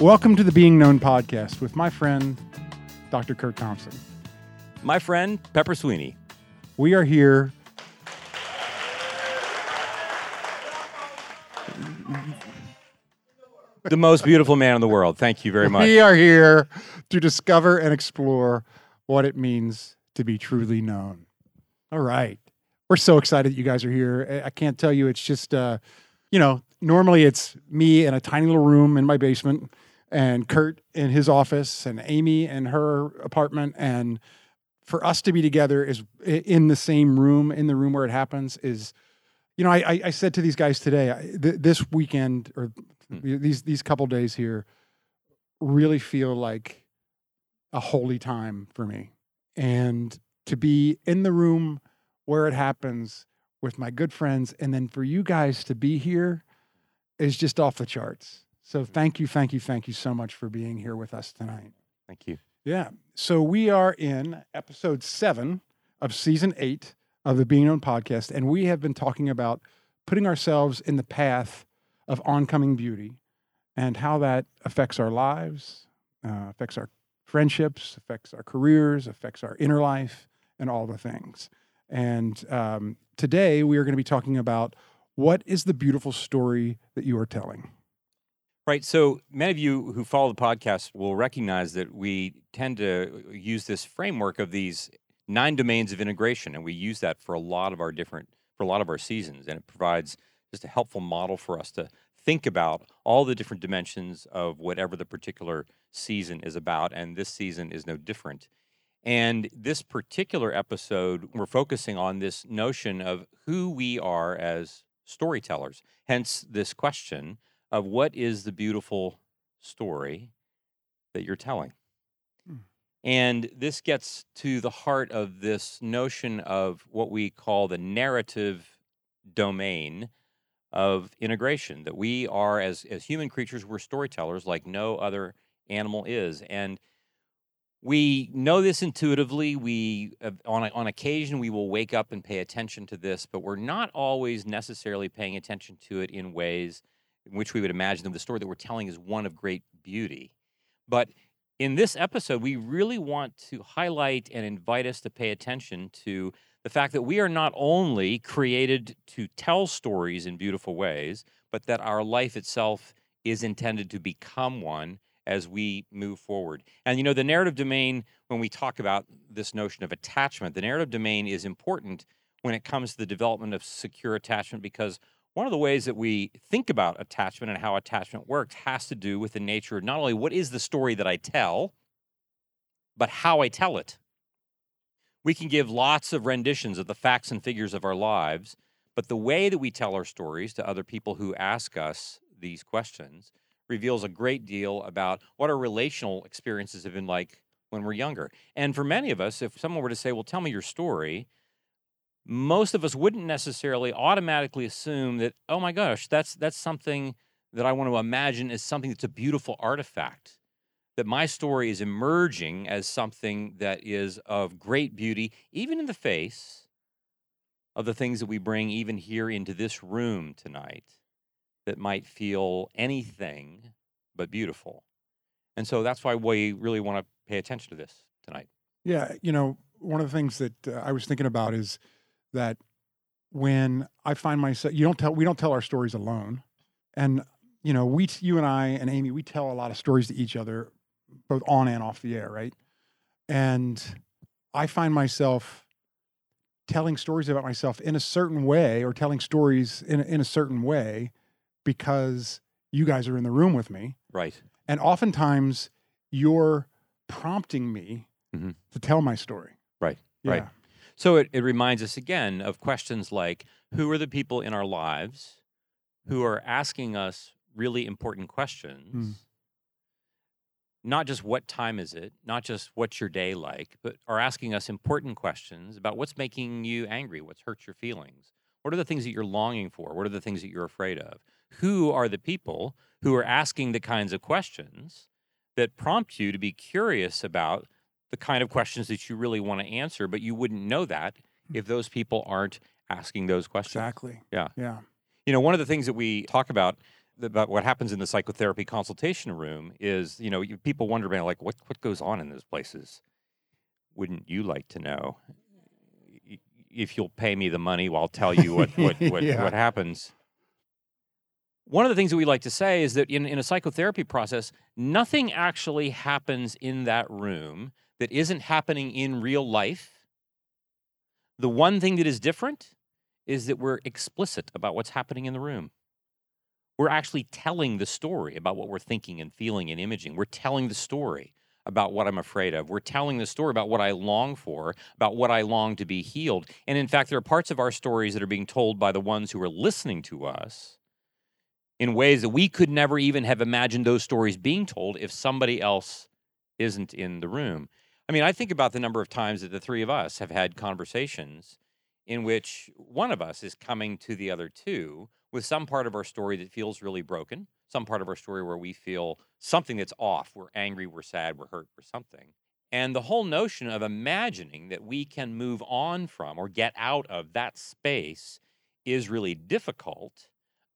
Welcome to the Being Known podcast with my friend, Dr. Curt Thompson. My friend, Pepper Sweeney. We are here. The most beautiful man in the world. Thank you very much. We are here to discover and explore what it means to be truly known. All right. We're so excited that you guys are here. I- can't tell you, it's just, uh, you know, normally it's me in a tiny little room in my basement and Curt in his office and Amy in her apartment. And for us to be together is in the same room, in the room where it happens, is, you know, I, I, I said to these guys today, th- this weekend or hmm. these these couple days here really feel like a holy time for me, and to be in the room where it happens with my good friends, and then for you guys to be here is just off the charts. So thank you, thank you, thank you so much for being here with us tonight. Thank you. Yeah. So we are in episode seven of season eight of the Being Known podcast, and we have been talking about putting ourselves in the path of oncoming beauty and how that affects our lives, uh, affects our friendships, affects our careers, affects our inner life, and all the things. And um, today we are going to be talking about what is the beautiful story that you are telling. Right. So many of you who follow the podcast will recognize that we tend to use this framework of these nine domains of integration, and we use that for a lot of our different for a lot of our seasons, and it provides just a helpful model for us to think about all the different dimensions of whatever the particular season is about, and this season is no different. And this particular episode, we're focusing on this notion of who we are as storytellers. Hence, this question of what is the beautiful story that you're telling. Hmm. And this gets to the heart of this notion of what we call the narrative domain of integration that we are as as human creatures we're storytellers like no other animal is and we know this intuitively we uh, on on occasion we will wake up and pay attention to this but we're not always necessarily paying attention to it in ways which we would imagine the story that we're telling is one of great beauty but in this episode we really want to highlight and invite us to pay attention to the fact that we are not only created to tell stories in beautiful ways, but that our life itself is intended to become one as we move forward. And you know, the narrative domain, when we talk about this notion of attachment, the narrative domain is important when it comes to the development of secure attachment because one of the ways that we think about attachment and how attachment works has to do with the nature of not only what is the story that I tell, but how I tell it. We can give lots of renditions of the facts and figures of our lives, but the way that we tell our stories to other people who ask us these questions reveals a great deal about what our relational experiences have been like when we're younger. And for many of us, if someone were to say, Well, tell me your story, most of us wouldn't necessarily automatically assume that, oh my gosh, that's that's something that I want to imagine as something that's a beautiful artifact that my story is emerging as something that is of great beauty, even in the face of the things that we bring even here into this room tonight that might feel anything but beautiful. And so that's why we really want to pay attention to this tonight. Yeah, you know, one of the things that uh, I was thinking about is that when I find myself, you don't tell, we don't tell our stories alone, and you know, we, you and I and Amy, we tell a lot of stories to each other, both on and off the air, right? And I find myself telling stories about myself in a certain way, or telling stories in a, in a certain way, because you guys are in the room with me, Right. and oftentimes you're prompting me Mhm. to tell my story. Right, Yeah. right. So it, it reminds us again of questions like who are the people in our lives who are asking us really important questions? Hmm. Not just what time is it, not just what's your day like, but are asking us important questions about what's making you angry, what's hurt your feelings, what are the things that you're longing for, what are the things that you're afraid of. Who are the people who are asking the kinds of questions that prompt you to be curious about the kind of questions that you really want to answer, but you wouldn't know that hmm. if those people aren't asking those questions. Exactly. Yeah. Yeah. You know, one of the things that we talk about about what happens in the psychotherapy consultation room is, you know, you, people wonder, man, like what what goes on in those places. Wouldn't you like to know? If you'll pay me the money, well, I'll tell you what what what, Yeah. what happens. One of the things that we like to say is that in, in a psychotherapy process, nothing actually happens in that room that isn't happening in real life. The one thing that is different is that we're explicit about what's happening in the room. We're actually telling the story about what we're thinking and feeling and imaging. We're telling the story about what I'm afraid of. We're telling the story about what I long for, about what I long to be healed. And in fact, there are parts of our stories that are being told by the ones who are listening to us in ways that we could never even have imagined those stories being told if somebody else isn't in the room. I mean, I think about the number of times that the three of us have had conversations in which one of us is coming to the other two with some part of our story that feels really broken, some part of our story where we feel something that's off. We're angry, we're sad, we're hurt, we're something. And the whole notion of imagining that we can move on from or get out of that space is really difficult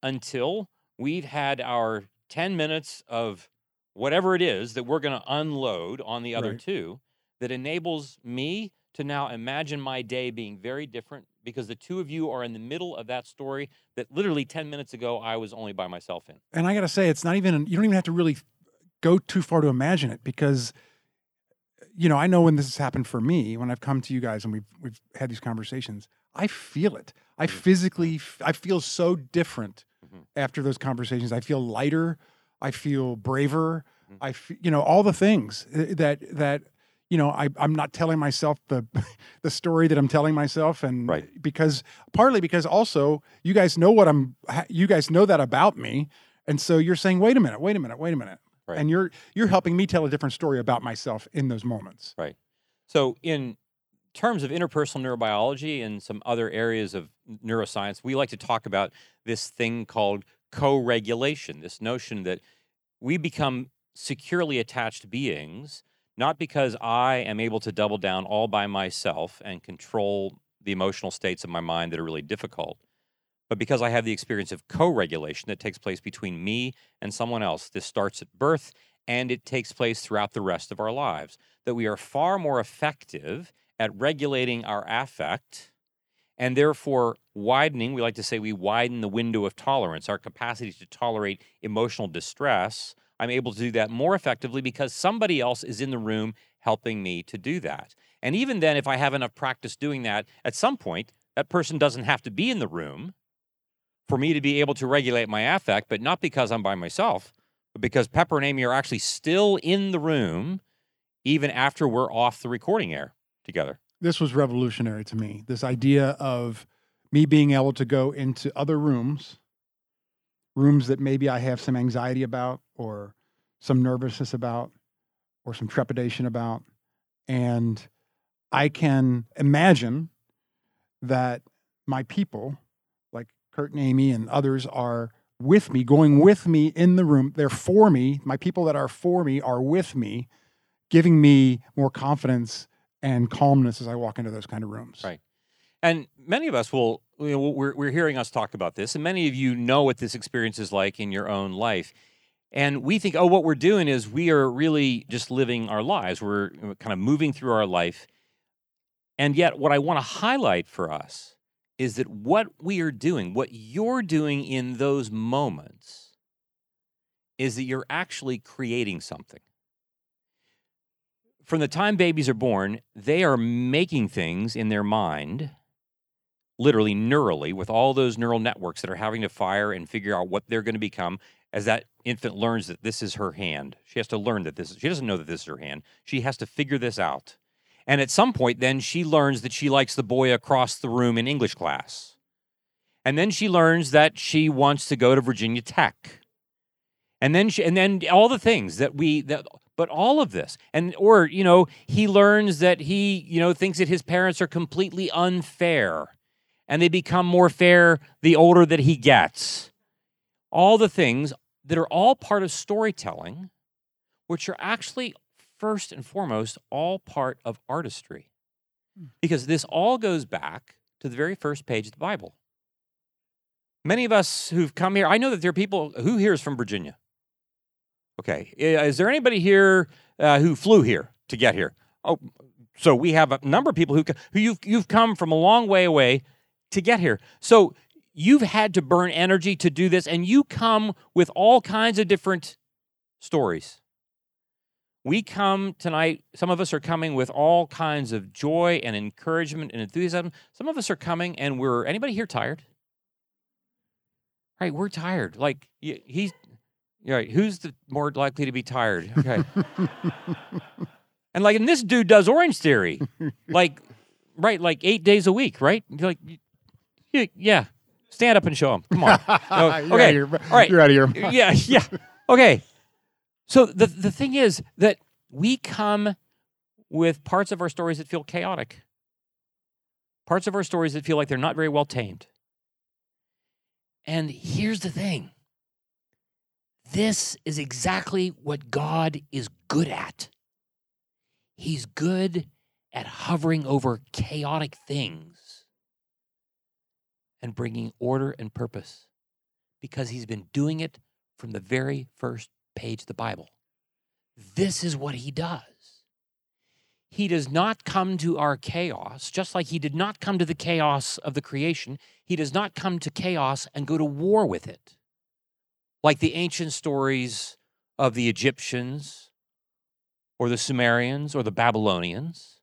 until we've had our 10 minutes of whatever it is that we're going to unload on the other Right. two that enables me to now imagine my day being very different because the two of you are in the middle of that story that literally 10 minutes ago I was only by myself in. And I got to say, it's not even, you don't even have to really go too far to imagine it because, you know, I know when this has happened for me, when I've come to you guys and we've, we've had these conversations, I feel it. I Mhm. physically, I feel so different Mhm. after those conversations. I feel lighter. I feel braver. Mhm. I, f- you know, all the things uh, that, that, you know, I, I'm not telling myself the the story that I'm telling myself, and Right. because partly because also you guys know what I'm, you guys know that about me, and so you're saying, wait a minute, wait a minute, wait a minute, Right. and you're you're helping me tell a different story about myself in those moments. Right so, in terms of interpersonal neurobiology and some other areas of neuroscience, we like to talk about this thing called co regulation, this notion that we become securely attached beings, not because I am able to double down all by myself and control the emotional states of my mind that are really difficult, but because I have the experience of co regulation that takes place between me and someone else. This starts at birth and it takes place throughout the rest of our lives. That we are far more effective at regulating our affect and therefore widening. We like to say we widen the window of tolerance, our capacity to tolerate emotional distress. I'm able to do that more effectively because somebody else is in the room helping me to do that. And even then, if I have enough practice doing that, at some point, that person doesn't have to be in the room for me to be able to regulate my affect, but not because I'm by myself, but because Pepper and Amy are actually still in the room even after we're off the recording air together. This was revolutionary to me. This idea of me being able to go into other rooms, rooms that maybe I have some anxiety about, or some nervousness about, or some trepidation about, and I can imagine that my people, like Curt and Amy and others, are with me, going with me in the room. They're for me. My people that are for me are with me, giving me more confidence and calmness as I walk into those kind of rooms. Right. And many of us will, you know, we're, we're hearing us talk about this, and many of you know what this experience is like in your own life. And we think, oh, what we're doing is we are really just living our lives. We're kind of moving through our life. And yet, what I want to highlight for us is that what we are doing, what you're doing in those moments, is that you're actually creating something. From the time babies are born, they are making things in their mind, literally neurally, with all those neural networks that are having to fire and figure out what they're going to become as that infant learns that this is her hand. She has to learn that this is, she doesn't know that this is her hand. She has to figure this out. And at some point, then she learns that she likes the boy across the room in English class. And then she learns that she wants to go to Virginia Tech. And then she, and then all the things that we that but all of this and or you know he learns that he you know thinks that his parents are completely unfair and they become more fair the older that he gets all the things that are all part of storytelling which are actually first and foremost all part of artistry because this all goes back to the very first page of the bible Many of us who've come here, I know that there are people who here is from Virginia. Okay, is there anybody here uh, who flew here to get here? Oh, so we have a number of people who who you've you've come from a long way away to get here. So you've had to burn energy to do this, and you come with all kinds of different stories. We come tonight, some of us are coming with all kinds of joy and encouragement and enthusiasm. Some of us are coming and we're anybody here tired? Right, we're tired. Like he's you're right. Who's the more likely to be tired? Okay. and like, and this dude does Orange Theory, like, right, like eight days a week, right? Like, yeah, stand up and show them. Come on. No, You're okay. out of here. All right. You're out of here. yeah, yeah. Okay. So the the thing is that we come with parts of our stories that feel chaotic. Parts of our stories that feel like they're not very well tamed. And here's the thing. This is exactly what God is good at. He's good at hovering over chaotic things and bringing order and purpose because he's been doing it from the very first page of the Bible. This is what he does. He does not come to our chaos, just like he did not come to the chaos of the creation. He does not come to chaos and go to war with it. Like the ancient stories of the Egyptians or the Sumerians or the Babylonians,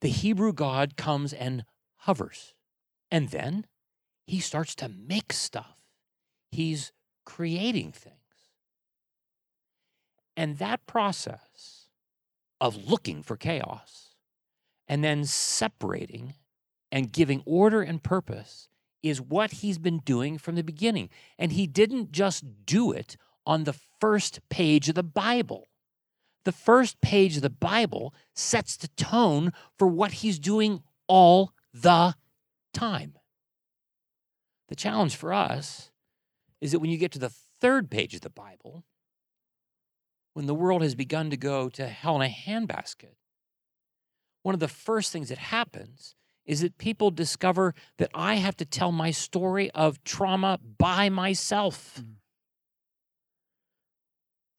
the Hebrew God comes and hovers. And then he starts to make stuff. He's creating things. And that process of looking for chaos and then separating and giving order and purpose is what he's been doing from the beginning. And he didn't just do it on the first page of the Bible. The first page of the Bible sets the tone for what he's doing all the time. The challenge for us is that when you get to the third page of the Bible, when the world has begun to go to hell in a handbasket, one of the first things that happens is that people discover that I have to tell my story of trauma by myself. Mm.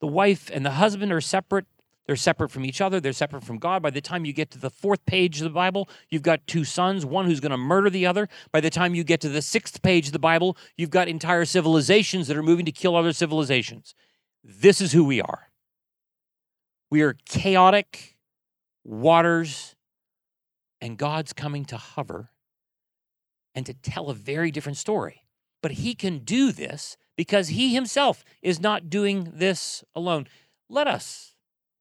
The wife and the husband are separate. They're separate from each other. They're separate from God. By the time you get to the fourth page of the Bible, you've got two sons, one who's going to murder the other. By the time you get to the sixth page of the Bible, you've got entire civilizations that are moving to kill other civilizations. This is who we are. We are chaotic waters, and God's coming to hover and to tell a very different story. But He can do this because He Himself is not doing this alone. Let us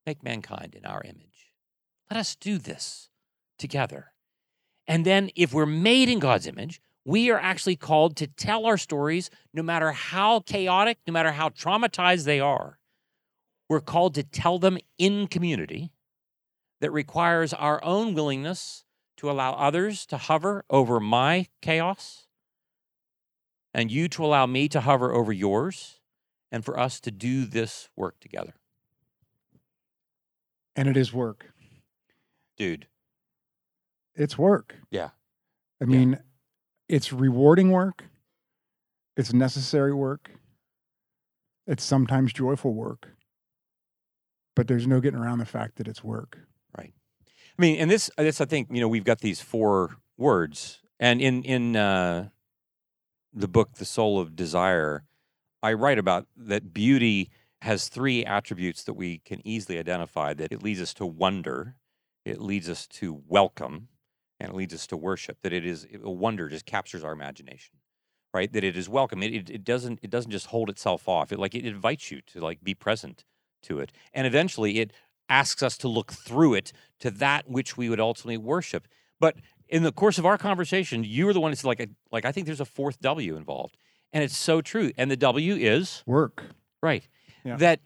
make mankind in our image. Let us do this together. And then, if we're made in God's image, we are actually called to tell our stories no matter how chaotic, no matter how traumatized they are. We're called to tell them in community that requires our own willingness to allow others to hover over my chaos and you to allow me to hover over yours and for us to do this work together. And it is work. Dude, It's work. Yeah. I mean, it's rewarding work. It's necessary work. It's sometimes joyful work. But there's no getting around the fact that it's work. Right. I mean, and this, this, I think, you know, we've got these four words, and in in uh, the book, "The Soul of Desire," I write about that beauty has three attributes that we can easily identify. That it leads us to wonder, it leads us to welcome, and it leads us to worship. That it is a wonder just captures our imagination, right? That it is welcome. It, it, it doesn't it doesn't just hold itself off. It like it invites you to like be present to it, and eventually it asks us to look through it to that which we would ultimately worship. But in the course of our conversation, you were the one that's like, a, like I think there's a fourth W involved, and it's so true. And the W is Work. right Yeah. that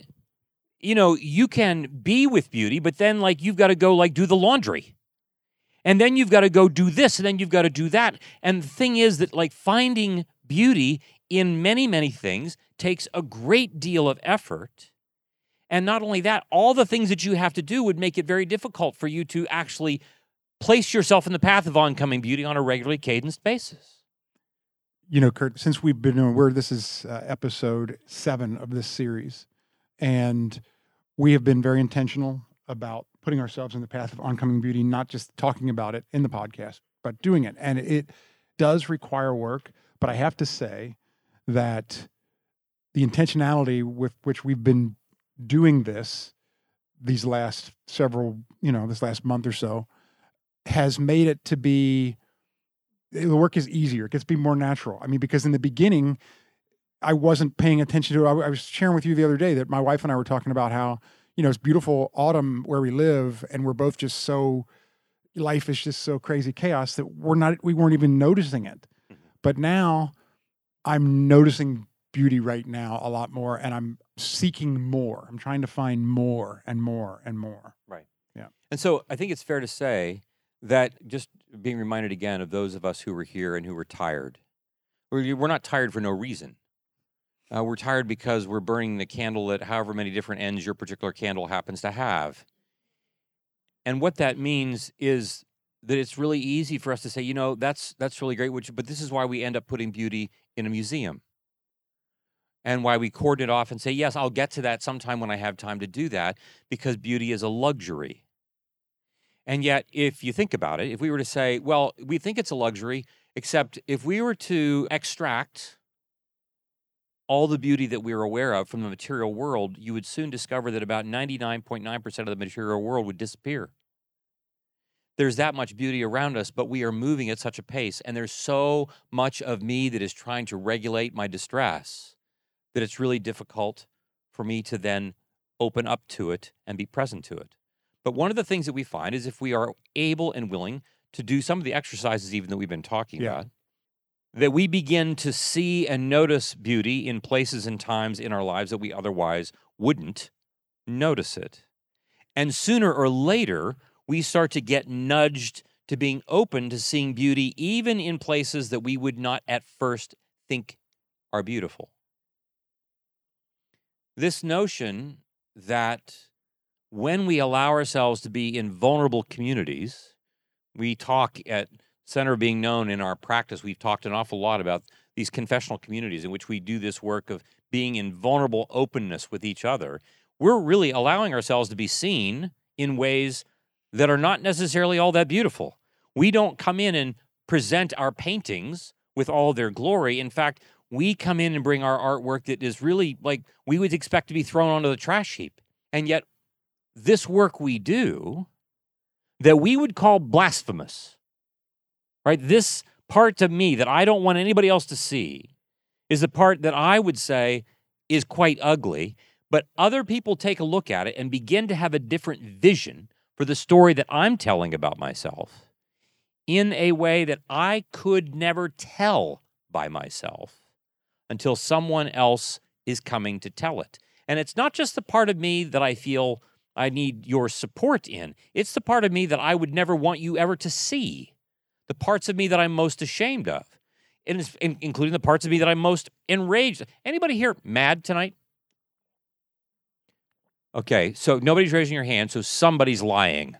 you know you can be with beauty, but then like you've got to go like do the laundry, and then you've got to go do this, and then you've got to do that. And the thing is that like finding beauty in many many things takes a great deal of effort. And not only that, all the things that you have to do would make it very difficult for you to actually place yourself in the path of oncoming beauty on a regularly cadenced basis. you know, Curt, since we've been aware this is uh, episode seven of this series, and we have been very intentional about putting ourselves in the path of oncoming beauty, not just talking about it in the podcast, but doing it. And it does require work, but I have to say that the intentionality with which we've been doing this these last several, you know, this last month or so has made it to be the work is easier. It gets to be more natural. I mean, because in the beginning, I wasn't paying attention to it. I, I was sharing with you the other day that my wife and I were talking about how, you know, it's beautiful autumn where we live, and we're both just so life is just so crazy chaos that we're not we weren't even noticing it. Mm-hmm. But now I'm noticing beauty right now a lot more and I'm seeking more. I'm trying to find more and more and more. Right. Yeah. And so I think it's fair to say that just being reminded again of those of us who were here and who were tired. We're, we're not tired for no reason. Uh, we're tired because we're burning the candle at however many different ends your particular candle happens to have. And what that means is that it's really easy for us to say, you know, that's that's really great, which but this is why we end up putting beauty in a museum. And why we cordon it off and say, yes, I'll get to that sometime when I have time to do that, because beauty is a luxury. And yet, if you think about it, if we were to say, well, we think it's a luxury, except if we were to extract all the beauty that we're aware of from the material world, you would soon discover that about 99.9% of the material world would disappear. There's that much beauty around us, but we are moving at such a pace, and there's so much of me that is trying to regulate my distress that it's really difficult for me to then open up to it and be present to it. But one of the things that we find is if we are able and willing to do some of the exercises, even that we've been talking Yeah. about, that we begin to see and notice beauty in places and times in our lives that we otherwise wouldn't notice it. And sooner or later, we start to get nudged to being open to seeing beauty even in places that we would not at first think are beautiful. This notion that when we allow ourselves to be in vulnerable communities, we talk at Center Being Known in our practice, we've talked an awful lot about these confessional communities in which we do this work of being in vulnerable openness with each other. We're really allowing ourselves to be seen in ways that are not necessarily all that beautiful. We don't come in and present our paintings with all their glory. In fact, we come in and bring our artwork that is really like we would expect to be thrown onto the trash heap. And yet, this work we do that we would call blasphemous, right? This part to me that I don't want anybody else to see is the part that I would say is quite ugly. But other people take a look at it and begin to have a different vision for the story that I'm telling about myself in a way that I could never tell by myself until someone else is coming to tell it. And it's not just the part of me that I feel I need your support in, it's the part of me that I would never want you ever to see, the parts of me that I'm most ashamed of. And in- including the parts of me that I'm most enraged. Anybody here mad tonight? Okay, so nobody's raising your hand, so somebody's lying.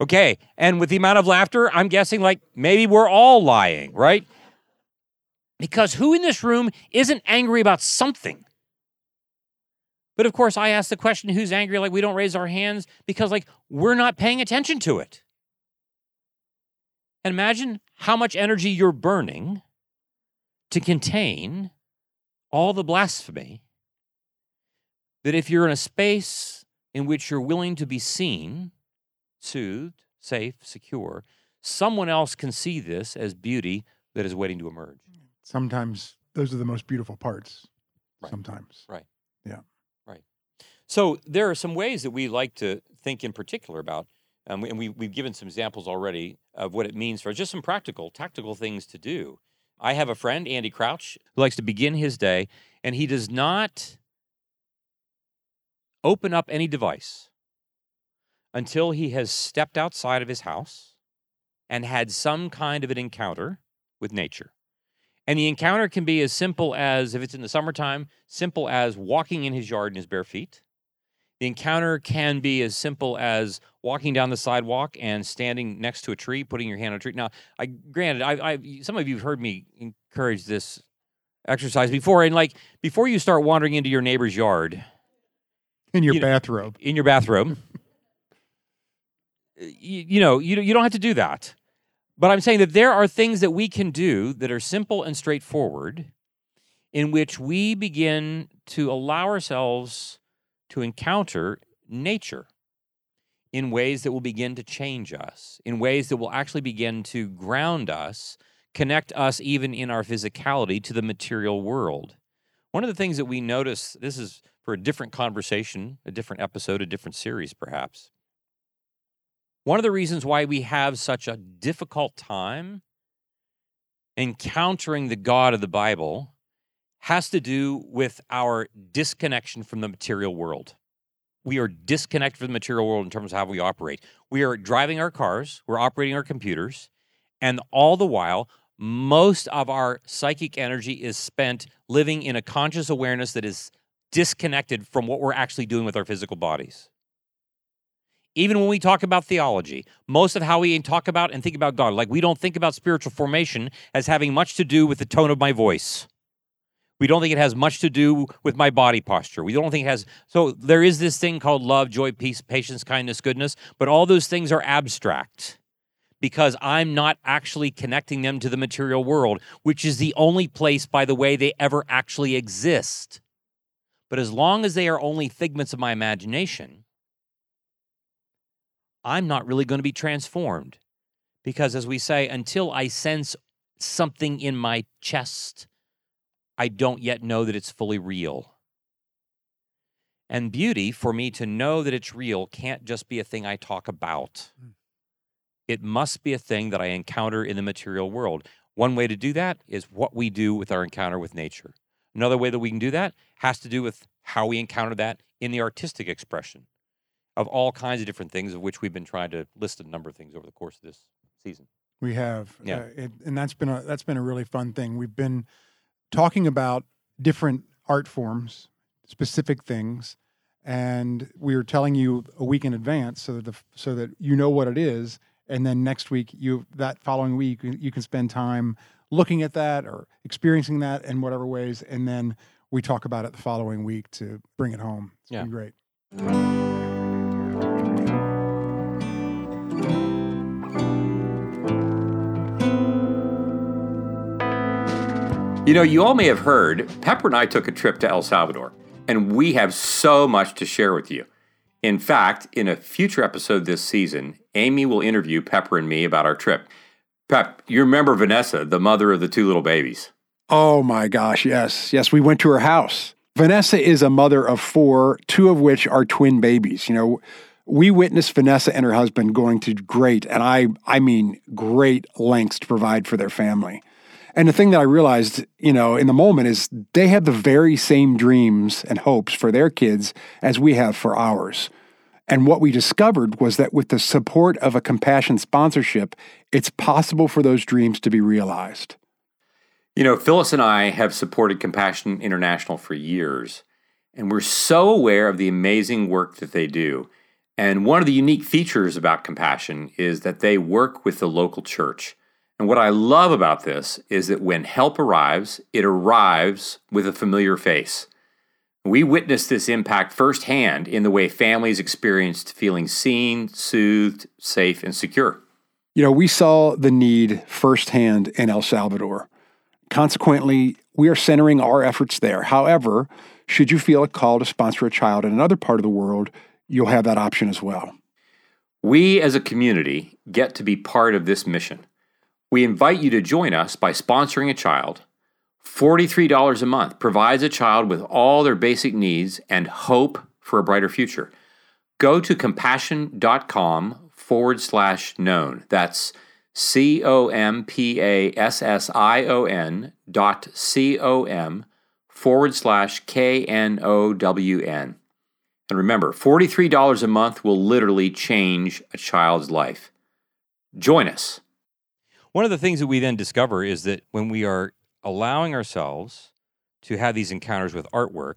Okay, and with the amount of laughter, I'm guessing like maybe we're all lying, right? Because who in this room isn't angry about something? But of course, I ask the question who's angry? Like we don't raise our hands because like we're not paying attention to it. And imagine how much energy you're burning to contain all the blasphemy that if you're in a space in which you're willing to be seen, soothed, safe, secure, someone else can see this as beauty that is waiting to emerge. Sometimes those are the most beautiful parts. Sometimes. Right. Sometimes. So there are some ways that we like to think in particular about, um, and we, we've given some examples already of what it means for just some practical, tactical things to do. I have a friend, Andy Crouch, who likes to begin his day, and he does not open up any device until he has stepped outside of his house and had some kind of an encounter with nature. And the encounter can be as simple as, if it's in the summertime, simple as walking in his yard in his bare feet. The encounter can be as simple as walking down the sidewalk and standing next to a tree, putting your hand on a tree. Now, I granted, I, I some of you have heard me encourage this exercise before, and like before you start wandering into your neighbor's yard in your You know- bathrobe. in your bathrobe, you, you know, you you don't have to do that. But I'm saying that there are things that we can do that are simple and straightforward, in which we begin to allow ourselves to encounter nature in ways that will begin to change us, in ways that will actually begin to ground us, connect us even in our physicality to the material world. One of the things that we notice, this is for a different conversation, a different episode, a different series perhaps. One of the reasons why we have such a difficult time encountering the God of the Bible has to do with our disconnection from the material world. We are disconnected from the material world in terms of how we operate. We are driving our cars, we're operating our computers, and all the while, most of our psychic energy is spent living in a conscious awareness that is disconnected from what we're actually doing with our physical bodies. Even when we talk about theology, most of how we talk about and think about God, like we don't think about spiritual formation as having much to do with the tone of my voice. We don't think it has much to do with my body posture. We don't think it has. So there is this thing called love, joy, peace, patience, kindness, goodness, but all those things are abstract because I'm not actually connecting them to the material world, which is the only place, by the way, they ever actually exist. But as long as they are only figments of my imagination, I'm not really going to be transformed. Because as we say, until I sense something in my chest, I don't yet know that it's fully real. And beauty, for me to know that it's real, can't just be a thing I talk about. Mm. It must be a thing that I encounter in the material world. One way to do that is what we do with our encounter with nature. Another way that we can do that has to do with how we encounter that in the artistic expression of all kinds of different things, of which we've been trying to list a number of things over the course of this season. We have, Yeah. uh, it, and that's been a that's been a really fun thing. We've been talking about different art forms, specific things, and we are telling you a week in advance so that the, so that you know what it is, and then next week you that following week you, can spend time looking at that or experiencing that in whatever ways, and then we talk about it the following week to bring it home. It's Yeah. been great. You know, you all may have heard, Pepper and I took a trip to El Salvador, and we have so much to share with you. In fact, in a future episode this season, Amy will interview Pepper and me about our trip. Pep, you remember Vanessa, the mother of the two little babies. Oh my gosh, yes. Yes, we went to her house. Vanessa is a mother of four, two of which are twin babies. You know, we witnessed Vanessa and her husband going to great, and I I mean great lengths to provide for their family. And the thing that I realized, you know, in the moment is they have the very same dreams and hopes for their kids as we have for ours. And what we discovered was that with the support of a compassion sponsorship, it's possible for those dreams to be realized. You know, Phyllis and I have supported Compassion International for years, and we're so aware of the amazing work that they do. And one of the unique features about Compassion is that they work with the local church. And what I love about this is that when help arrives, it arrives with a familiar face. We witnessed this impact firsthand in the way families experienced feeling seen, soothed, safe, and secure. You know, we saw the need firsthand in El Salvador. Consequently, we are centering our efforts there. However, should you feel a call to sponsor a child in another part of the world, you'll have that option as well. We as a community get to be part of this mission. We invite you to join us by sponsoring a child. $43 a month provides a child with all their basic needs and hope for a brighter future. Go to compassion.com forward slash known. That's C O M P A S S I O N dot C O M forward slash K N O W N. And remember, $43 a month will literally change a child's life. Join us. One of the things that we then discover is that when we are allowing ourselves to have these encounters with artwork,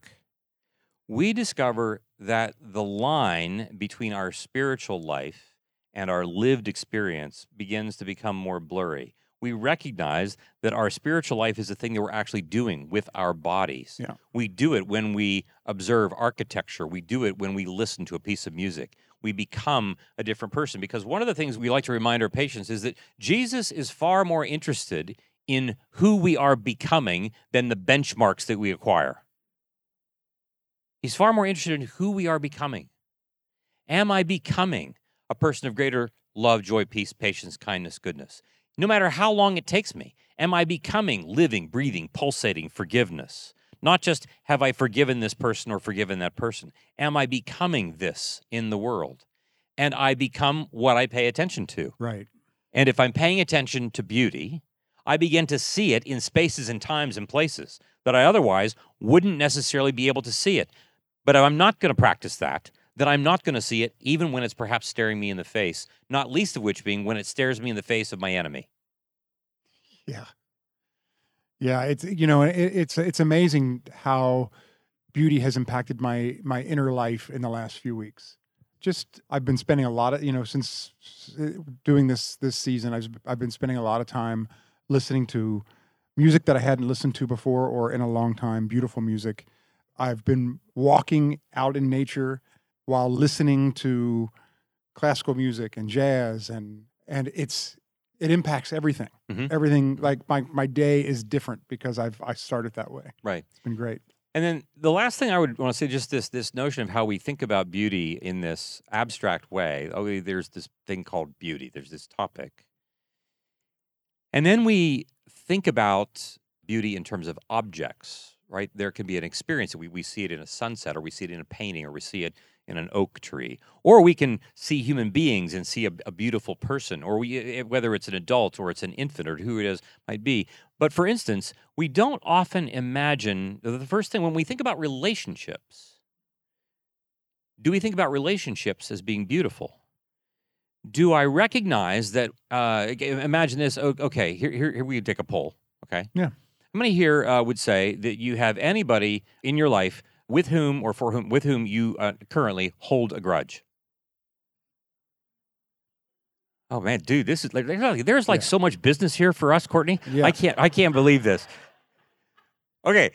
we discover that the line between our spiritual life and our lived experience begins to become more blurry. We recognize that our spiritual life is a thing that we're actually doing with our bodies. Yeah. We do it when we observe architecture, we do it when we listen to a piece of music. We become a different person because one of the things we like to remind our patients is that Jesus is far more interested in who we are becoming than the benchmarks that we acquire. He's far more interested in who we are becoming. Am I becoming a person of greater love, joy, peace, patience, kindness, goodness? No matter how long it takes me, am I becoming living, breathing, pulsating forgiveness? Not just have I forgiven this person or forgiven that person. Am I becoming this in the world? And I become what I pay attention to. Right. And if I'm paying attention to beauty, I begin to see it in spaces and times and places that I otherwise wouldn't necessarily be able to see it. But if I'm not going to practice that, then I'm not going to see it even when it's perhaps staring me in the face, not least of which being when it stares me in the face of my enemy. Yeah. Yeah, it's you know, it, it's it's amazing how beauty has impacted my my inner life in the last few weeks. Just I've been spending a lot of, you know, since uh, doing this this season, I've I've been spending a lot of time listening to music that I hadn't listened to before or in a long time, beautiful music. I've been walking out in nature while listening to classical music and jazz and and it's it impacts everything. Mhm. Everything like my my day is different because I've I started that way. Right. It's been great. And then the last thing I would want to say, just this this notion of how we think about beauty in this abstract way. Oh, there's this thing called beauty. There's this topic, and then we think about beauty in terms of objects. Right? There can be an experience. We we see it in a sunset, or we see it in a painting, or we see it in an oak tree, or we can see human beings and see a, a beautiful person, or we eh, whether it's an adult or it's an infant or who it is might be. But for instance, we don't often imagine the first thing when we think about relationships. Do we think about relationships as being beautiful? Do I recognize that? Uh, imagine this. Okay, here, here, here we take a poll. Okay. Yeah. How many here uh, would say that you have anybody in your life with whom or for whom with whom you uh, currently hold a grudge? Oh man, dude, this is like there's like, Yeah. so much business here for us, Courtney. Yeah. I can't I can't believe this. Okay.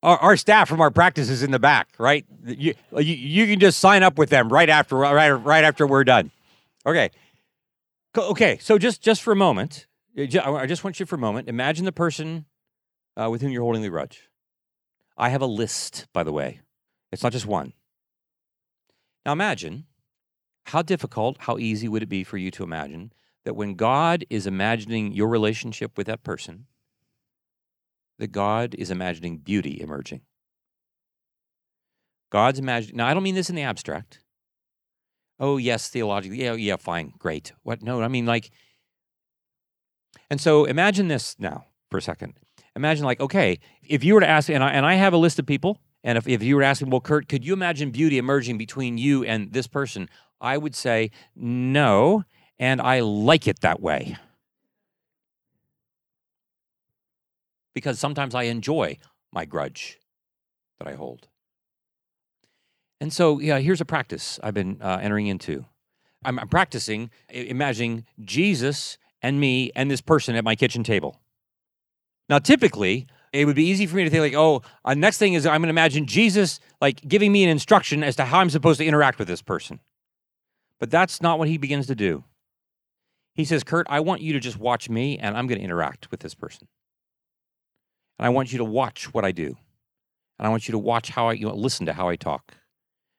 Our, our staff from our practice is in the back, right? You, you you can just sign up with them right after right right after we're done. Okay. Okay, so just just for a moment, uh, I just want you for a moment. Imagine the person uh, with whom you're holding the grudge. I have a list, by the way. It's not just one. Now imagine how difficult, how easy would it be for you to imagine that when God is imagining your relationship with that person, that God is imagining beauty emerging. God's imagining. Now, I don't mean this in the abstract. Oh, yes, theologically. Yeah, yeah, fine, great. What? No, I mean like. And so imagine this now for a second. Imagine, like, okay, if you were to ask, and I, and I have a list of people, and if, if you were asking, well, Curt, could you imagine beauty emerging between you and this person? I would say no, and I like it that way. Because sometimes I enjoy my grudge that I hold. And so, yeah, here's a practice I've been uh, entering into. I'm, I'm practicing imagining Jesus and me and this person at my kitchen table. Now, typically, it would be easy for me to think like, oh, uh, next thing is I'm going to imagine Jesus like giving me an instruction as to how I'm supposed to interact with this person. But that's not what he begins to do. He says, Curt, I want you to just watch me and I'm going to interact with this person. And I want you to watch what I do. And I want you to watch how I you know, listen to how I talk.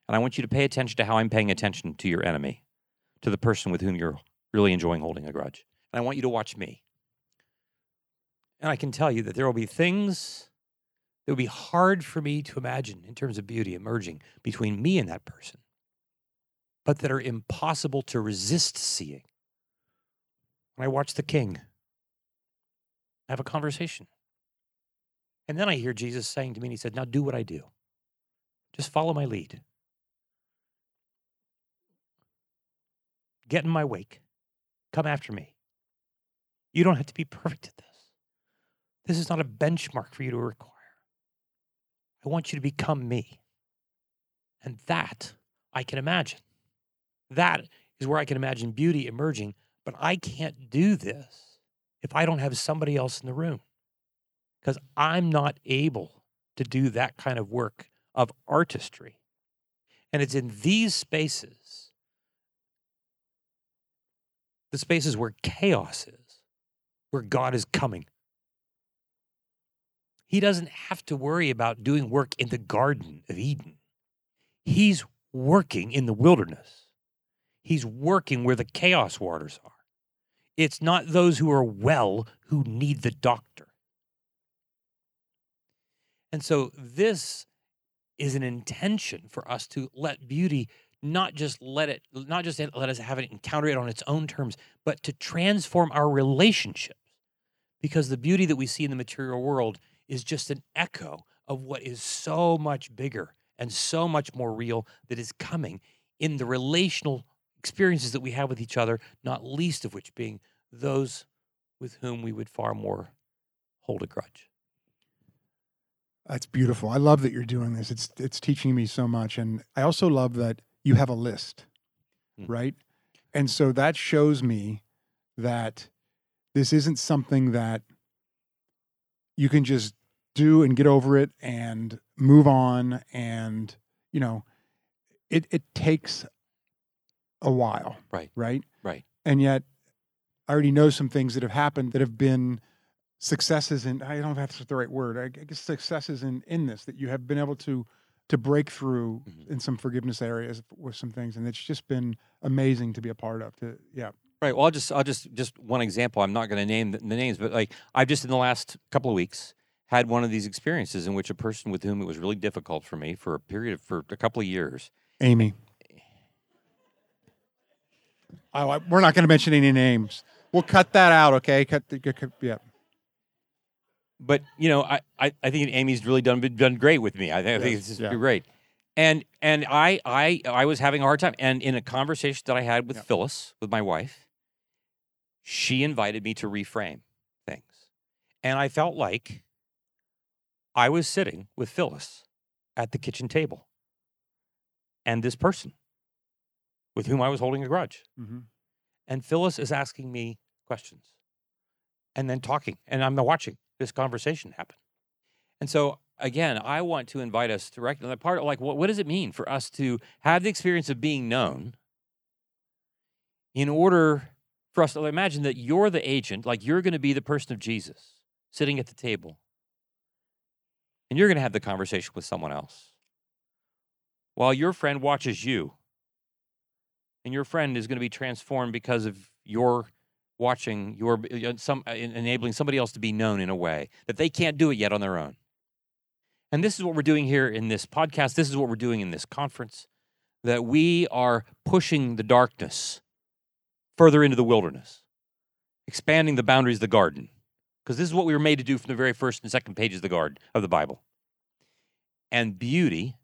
And I want you to pay attention to how I'm paying attention to your enemy, to the person with whom you're really enjoying holding a grudge. And I want you to watch me. And I can tell you that there will be things that will be hard for me to imagine in terms of beauty emerging between me and that person, but that are impossible to resist seeing. When I watch the king, I have a conversation. And then I hear Jesus saying to me, and he said, Now do what I do. Just follow my lead. Get in my wake. Come after me. You don't have to be perfect at this. This is not a benchmark for you to require. I want you to become me. And that I can imagine. That is where I can imagine beauty emerging. But I can't do this if I don't have somebody else in the room because I'm not able to do that kind of work of artistry. And it's in these spaces, the spaces where chaos is, where God is coming. He doesn't have to worry about doing work in the Garden of Eden. He's working in the wilderness. He's working where the chaos waters are. It's not those who are well who need the doctor. And so this is an intention for us to let beauty not just let it not just let us have it encounter it on its own terms, but to transform our relationships. Because the beauty that we see in the material world is just an echo of what is so much bigger and so much more real that is coming in the relational experiences that we have with each other, not least of which being those with whom we would far more hold a grudge. That's beautiful. I love that you're doing this. It's it's teaching me so much, and I also love that you have a list, Mm. right? And so that shows me that this isn't something that you can just do and get over it and move on, and you know, it it takes a while, Right. Right. Right. And yet, I already know some things that have happened that have been successes and I don't know if that's the right word. I guess successes in in this that you have been able to to break through Mhm. in some forgiveness areas with some things, and it's just been amazing to be a part of. To yeah, Right. Well, I'll just I'll just just one example. I'm not going to name the, the names, but like I've just in the last couple of weeks had one of these experiences in which a person with whom it was really difficult for me for a period of for a couple of years. Amy. Oh, I, we're not going to mention any names. We'll cut that out, okay? Cut the cut- yeah. But you know, I I, I think Amy's really done done great with me. I think, I think Yes, it's just yeah. great. And and I I I was having a hard time. And in a conversation that I had with Yeah. Phyllis, with my wife, she invited me to reframe things, and I felt like I was sitting with Phyllis at the kitchen table, and this person with whom I was holding a grudge. Mhm. And Phyllis is asking me questions and then talking, and I'm watching this conversation happen. And so, again, I want to invite us to recognize part of like, what, what does it mean for us to have the experience of being known in order for us to imagine that you're the agent, like you're going to be the person of Jesus sitting at the table, and you're going to have the conversation with someone else. While your friend watches you and your friend is going to be transformed because of your watching your uh, some uh, enabling somebody else to be known in a way that they can't do it yet on their own. And this is what we're doing here in this podcast. This is what we're doing in this conference that we are pushing the darkness further into the wilderness expanding the boundaries of the garden because this is what we were made to do from the very first and second pages of the garden of the bible and beauty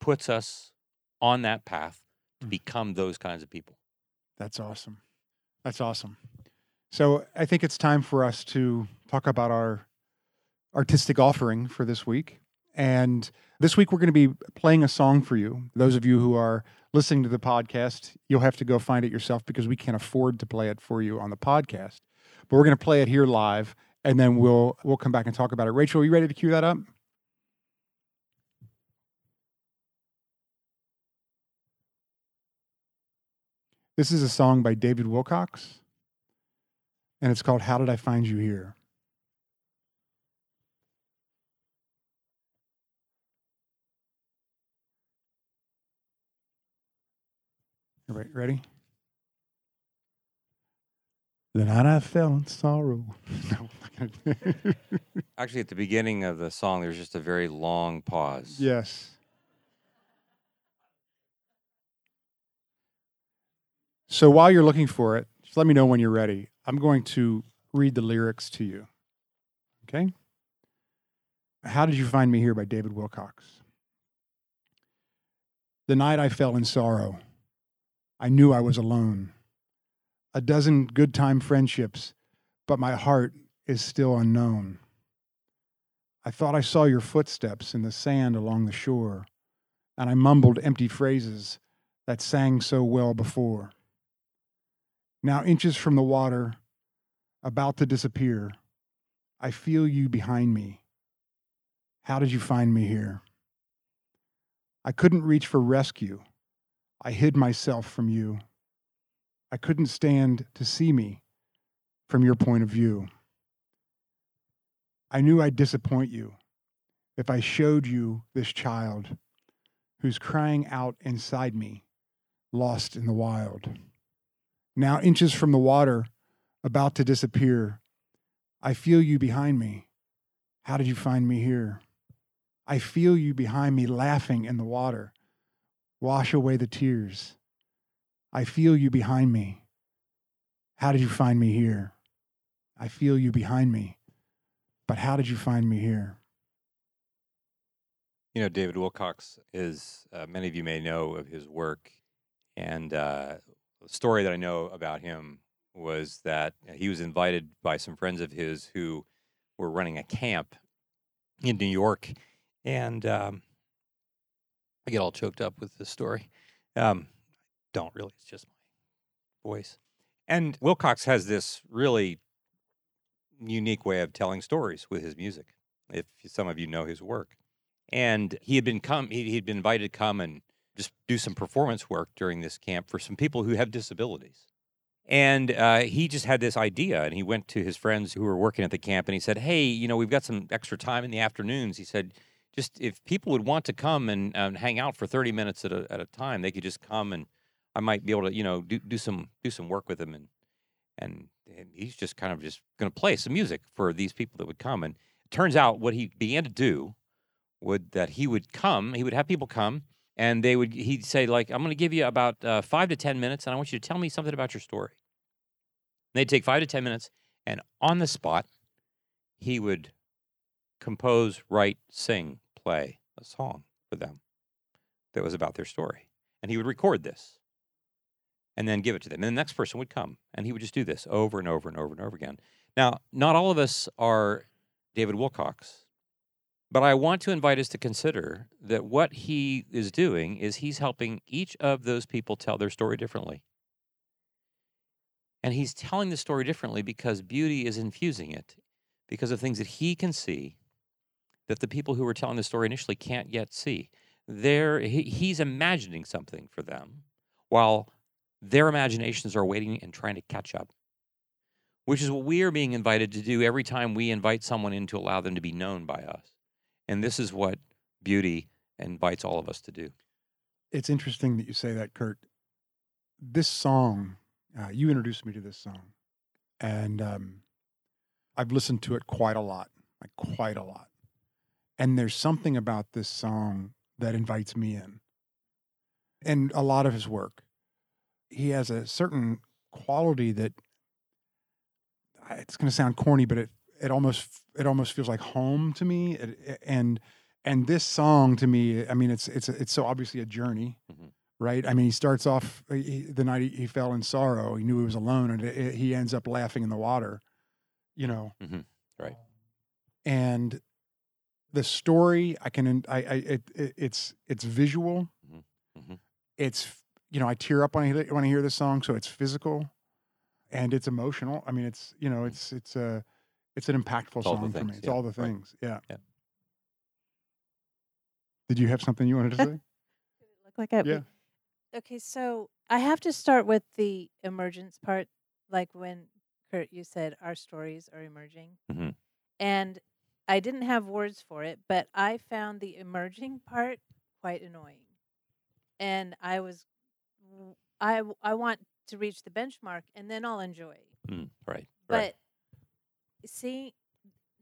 puts us on that path to Mm. become those kinds of people That's awesome. That's awesome. So I think it's time for us to talk about our artistic offering for this week. And this week we're going to be playing a song for you. Those of you who are listening to the podcast, you'll have to go find it yourself because we can't afford to play it for you on the podcast. But we're going to play it here live and then we'll we'll come back and talk about it. Rachel, are you ready to cue that up? This is a song by David Wilcox, and it's called How Did I Find You Here? Everybody ready? The night I fell in sorrow. No, I'm not gonna- Actually, at the beginning of the song, there's just a very long pause. yes. So while you're looking for it, just let me know when you're ready. I'm going to read the lyrics to you. Okay? How Did You Find Me Here by David Wilcox. The night I fell in sorrow, I knew I was alone. A dozen good time friendships, but my heart is still unknown. I thought I saw your footsteps in the sand along the shore, and I mumbled empty phrases that sang so well before. Now, inches from the water, about to disappear, I feel you behind me. How did you find me here? I couldn't reach for rescue. I hid myself from you. I couldn't stand to see me from your point of view. I knew I'd disappoint you if I showed you this child who's crying out inside me, lost in the wild. Now, inches from the water, about to disappear, I feel you behind me. How did you find me here? I feel you behind me laughing in the water. Wash away the tears. I feel you behind me. How did you find me here? I feel you behind me. But how did you find me here? You know, David Wilcox is, uh, many of you may know of his work. And uh, the story that I know about him was that he was invited by some friends of his who were running a camp in New York. And um, I get all choked up with this story. Um, don't really, it's just my voice. And Wilcox has this really unique way of telling stories with his music, if some of you know his work. And he had been come he, he'd been invited to come and just do some performance work during this camp for some people who have disabilities. And uh, he just had this idea and he went to his friends who were working at the camp and he said hey you know we've got some extra time in the afternoons. He said just if people would want to come and, hang out for 30 minutes at a, at a time they could just come and i might be able to you know do, do some do some work with him and and, and he's just kind of just going to play some music for these people that would come and it turns out what he began to do would that he would come, he would have people come, and they would he'd say like, "I'm going to give you about uh, five to ten minutes, and I want you to tell me something about your story." And they'd take five to ten minutes, and on the spot, he would compose, write, sing, play a song for them that was about their story, and he would record this. And then give it to them. And the next person would come, and he would just do this over and over and over and over again. Now, not all of us are David Wilcox. But I want to invite us to consider that what he is doing is he's helping each of those people tell their story differently. And he's telling the story differently because beauty is infusing it, because of things that he can see that the people who were telling the story initially can't yet see. They're, he, he's imagining something for them while their imaginations are waiting and trying to catch up, which is what we are being invited to do every time we invite someone in to allow them to be known by us. And this is what beauty invites all of us to do. It's interesting that you say that, Curt. This song, uh, you introduced me to this song, and um, I've listened to it quite a lot, like quite a lot. And there's something about this song that invites me in. And a lot of his work, he has a certain quality that it's going to sound corny, but it it almost it almost feels like home to me it, and and this song to me i mean it's it's it's so obviously a journey mm-hmm. right i mean he starts off he, the night he, he, fell in sorrow he knew he was alone and it, he ends up laughing in the water you know mm-hmm. right and the story i can i, I it, it's it's visual mm-hmm. mm-hmm. it's you know i tear up when i when i hear this song so it's physical and it's emotional i mean it's you know mm-hmm. it's it's a uh, it's an impactful song for me. It's yeah, all the things. Right. Yeah. yeah. Did you have something you wanted to say? look like I yeah. Okay, so I have to start with the emergence part, like when Curt you said our stories are emerging, mm-hmm. and I didn't have words for it, but I found the emerging part quite annoying, and I was, I I want to reach the benchmark, and then I'll enjoy. Mm, right. But right see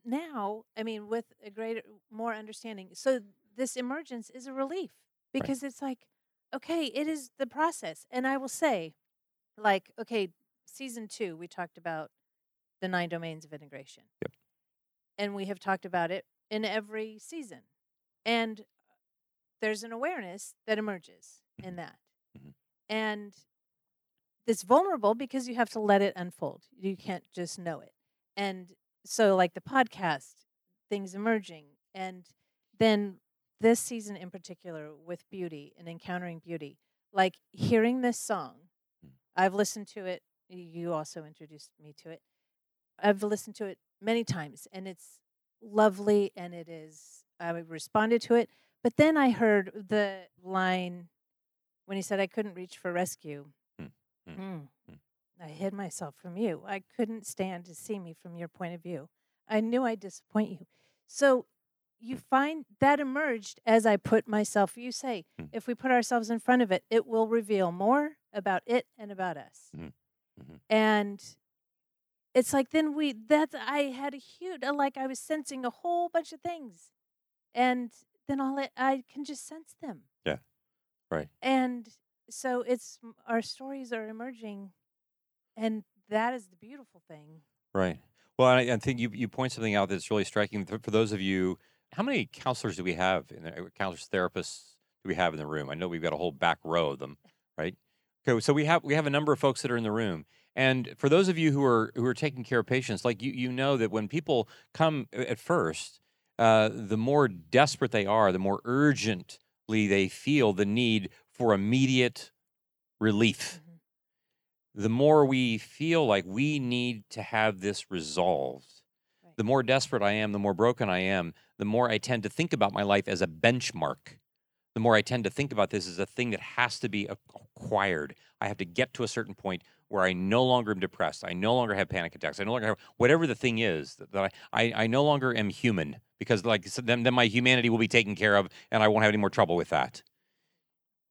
now i mean with a greater more understanding so this emergence is a relief because right. it's like okay it is the process and i will say like okay season two we talked about the nine domains of integration yep. and we have talked about it in every season and there's an awareness that emerges mm-hmm. in that mm-hmm. And it's vulnerable because you have to let it unfold you can't just know it and so like the podcast things emerging and then this season in particular with beauty and encountering beauty, like hearing this song. Mm. I've listened to it. You also introduced me to it. I've listened to it many times, and it's lovely, and it is. I responded to it, but then I heard the line when he said, "I couldn't reach for rescue." Mm, mm, Mm. mm. I hid myself from you. I couldn't stand to see me from your point of view. I knew I'd disappoint you. So you find that emerged as I put myself, you say, Mm. if we put ourselves in front of it, it will reveal more about it and about us. Mhm, mhm. And it's like then we that I had a huge uh, like I was sensing a whole bunch of things. And then all it I can just sense them. Yeah. Right. And so it's our stories are emerging and that is the beautiful thing. Right. Well, I, I think you you point something out that's really striking for, those of you. How many counselors do we have? In the, counselors, therapists do we have in the room? I know we've got a whole back row of them, right? Okay, so we have we have a number of folks that are in the room, and for those of you who are who are taking care of patients, like you you know that when people come at first, uh, the more desperate they are, the more urgently they feel the need for immediate relief Mhm. the more we feel like we need to have this resolved, Right. the more desperate I am, the more broken I am, the more I tend to think about my life as a benchmark. The more I tend to think about this as a thing that has to be acquired. I have to get to a certain point where I no longer am depressed. I no longer have panic attacks. I no longer have whatever the thing is that, that I, I, I no longer am human because like so then, then my humanity will be taken care of and I won't have any more trouble with that.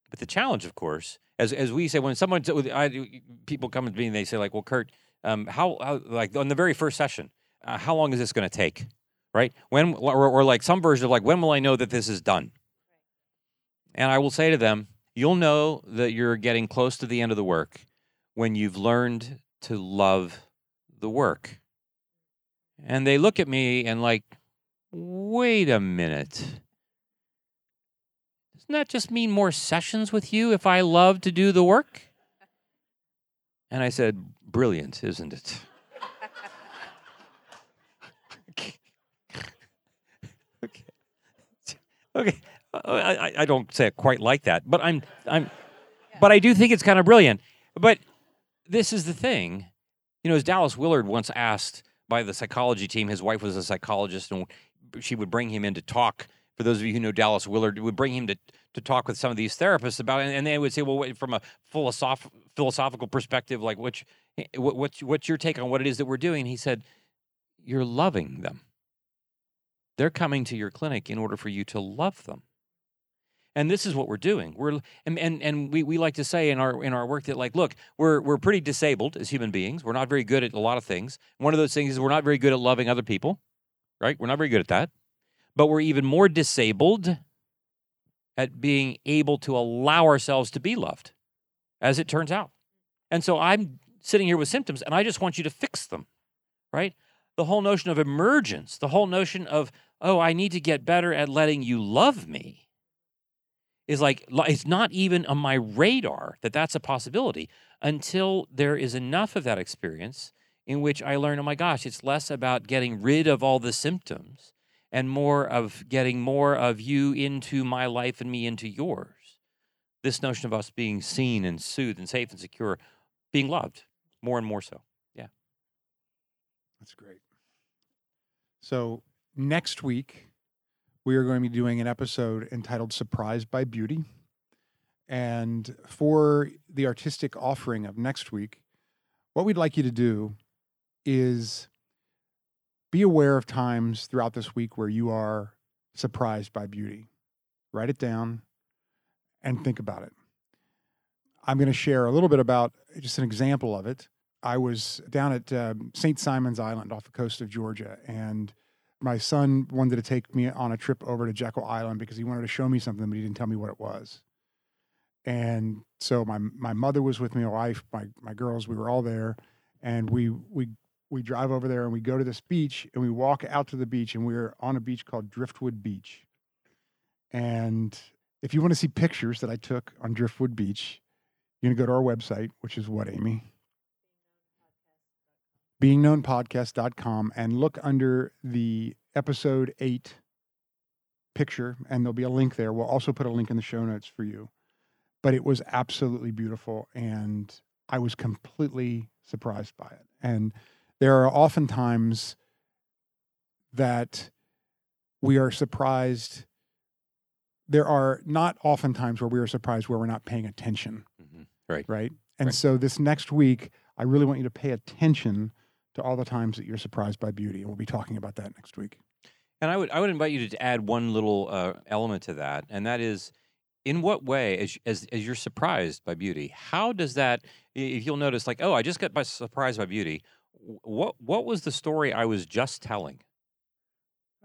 But the challenge, of course, as as we say, when someone I, people come to me and they say like, "Well, Curt, um, how, how like on the very first session, uh, how long is this going to take?" Right? When or, or like some version of like, "When will I know that this is done?" And I will say to them, "You'll know that you're getting close to the end of the work when you've learned to love the work." And they look at me and like, "Wait a minute." Doesn't that just mean more sessions with you if I love to do the work? And I said, Brilliant, isn't it? okay. Okay. I, I- I don't say it quite like that, but I'm, I'm, but I do think it's kind of brilliant. But this is the thing. You know, as Dallas Willard once asked by the psychology team, his wife was a psychologist, and she would bring him in to talk. For those of you who know Dallas Willard, would bring him to, to talk with some of these therapists about it, and they would say, "Well, from a philosoph- philosophical perspective, like which, eh, what, what's what's your take on what it is that we're doing?" He said, "You're loving them. They're coming to your clinic in order for you to love them." And this is what we're doing. We're and and, and we, we like to say in our in our work that like, look, we're we're pretty disabled as human beings. We're not very good at a lot of things. One of those things is we're not very good at loving other people, right? We're not very good at that. But we're even more disabled at being able to allow ourselves to be loved, as it turns out. And so I'm sitting here with symptoms, and I just want you to fix them, right? The whole notion of emergence, the whole notion of, oh, I need to get better at letting you love me is like it's not even on my radar that that's a possibility until there is enough of that experience in which I learn, oh my gosh, it's less about getting rid of all the symptoms and more of getting more of you into my life and me into yours. This notion of us being seen and soothed and safe and secure, being loved more and more so. Yeah. That's great. So next week, we are going to be doing an episode entitled Surprised by Beauty. And for the artistic offering of next week, what we'd like you to do is be aware of times throughout this week where you are surprised by beauty. Write it down and think about it. I'm going to share a little bit about just an example of it. I was down at um, St. Simon's Island off the coast of Georgia, and my son wanted to take me on a trip over to Jekyll Island because he wanted to show me something, but he didn't tell me what it was. And so my my mother was with me, my wife, my my girls, we were all there, and we we we drive over there and we go to this beach and we walk out to the beach and we're on a beach called Driftwood Beach. And if you want to see pictures that I took on Driftwood Beach, you're gonna go to our website, which is what, Amy? beingknownpodcast.com and look under the episode eight picture, and there'll be a link there. We'll also put a link in the show notes for you. But it was absolutely beautiful, and I was completely surprised by it. And there are often times that we are surprised. There are not often times where we are surprised where we're not paying attention, Mhm. Right. right? And Right. so this next week, I really want you to pay attention to all the times that you're surprised by beauty. And we'll be talking about that next week. And I would I would invite you to add one little uh, element to that, and that is, in what way, as as as you're surprised by beauty, how does that? If you'll notice, like, oh, I just got by surprised by beauty. What what was the story I was just telling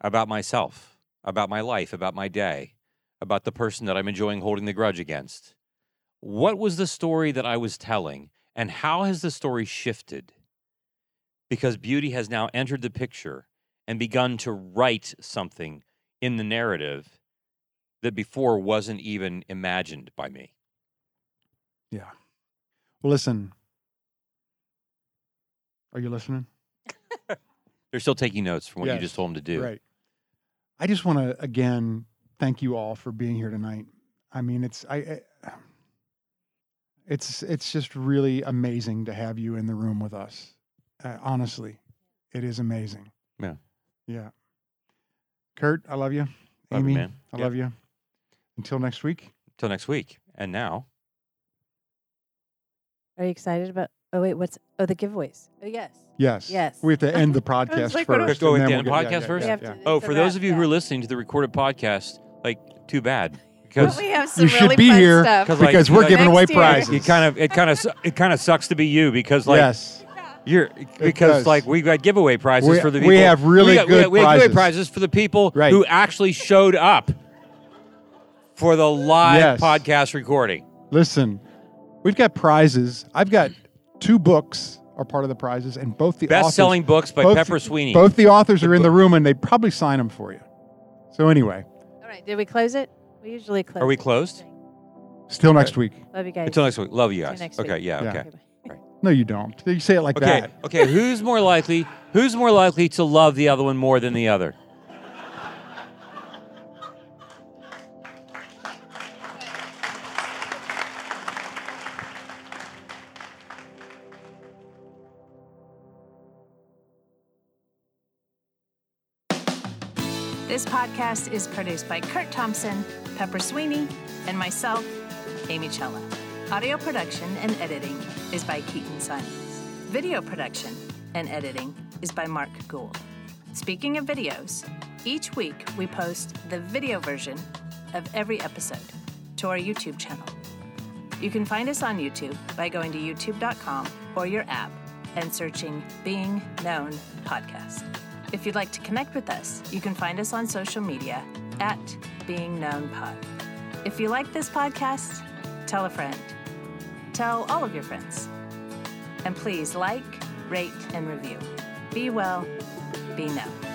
about myself, about my life, about my day, about the person that I'm enjoying holding the grudge against? What was the story that I was telling, and how has the story shifted? Because beauty has now entered the picture and begun to write something in the narrative that before wasn't even imagined by me. Yeah. Well, listen. Are you listening? They're still taking notes from what you just told them to do. Right. I just want to again thank you all for being here tonight. I mean, it's I, I it's it's just really amazing to have you in the room with us. Uh, honestly, it is amazing. Yeah. Yeah. Curt, I love you. Love you, man. I Yep. love you. Until next week. Until next week. And now, Are you excited about? Oh wait, what's? Oh, the giveaways. Oh yes. Yes. Yes. We have to end the podcast like, what do we- first. Go and with the we'll end podcast yeah, first? yeah, We yeah. to- oh, for those of you who are listening to the recorded podcast, like, too bad because we have some should really be fun here stuff. Because, like, we're like- giving away year. prizes. it kind of it kind of it kind of sucks to be you because like yes. You're does. because like we've got giveaway prizes We- for the people. we have really we got, we good got- we have giveaway prizes. prizes for the people Right. who actually showed up for the live Yes. podcast recording. Listen, we've got prizes. I've got two books are part of the prizes, and both the best-selling books by both- Pepper Sweeney. Both the authors are in the room, and they probably sign them for you. So anyway, All right. Did we close it? We usually close. Are we it. closed? still next week. Love you guys. Until next week. Love you See you guys. next okay, week. yeah, Yeah. okay. Bye. No, you don't. You say it like Okay, that. okay. Who's more likely? Who's more likely to love the other one more than the other? This podcast is produced by Curt Thompson, Pepper Sweeney, and myself, Amy Chella. Audio production and editing is by Keaton Simons. Video production and editing is by Mark Gould. Speaking of videos, each week we post the video version of every episode to our YouTube channel. You can find us on YouTube by going to youtube.com or your app and searching Being Known Podcast. If you'd like to connect with us, you can find us on social media at Being Known Pod. If you like this podcast, tell a friend. Tell all of your friends. And please like, rate, and review. Be well, be known.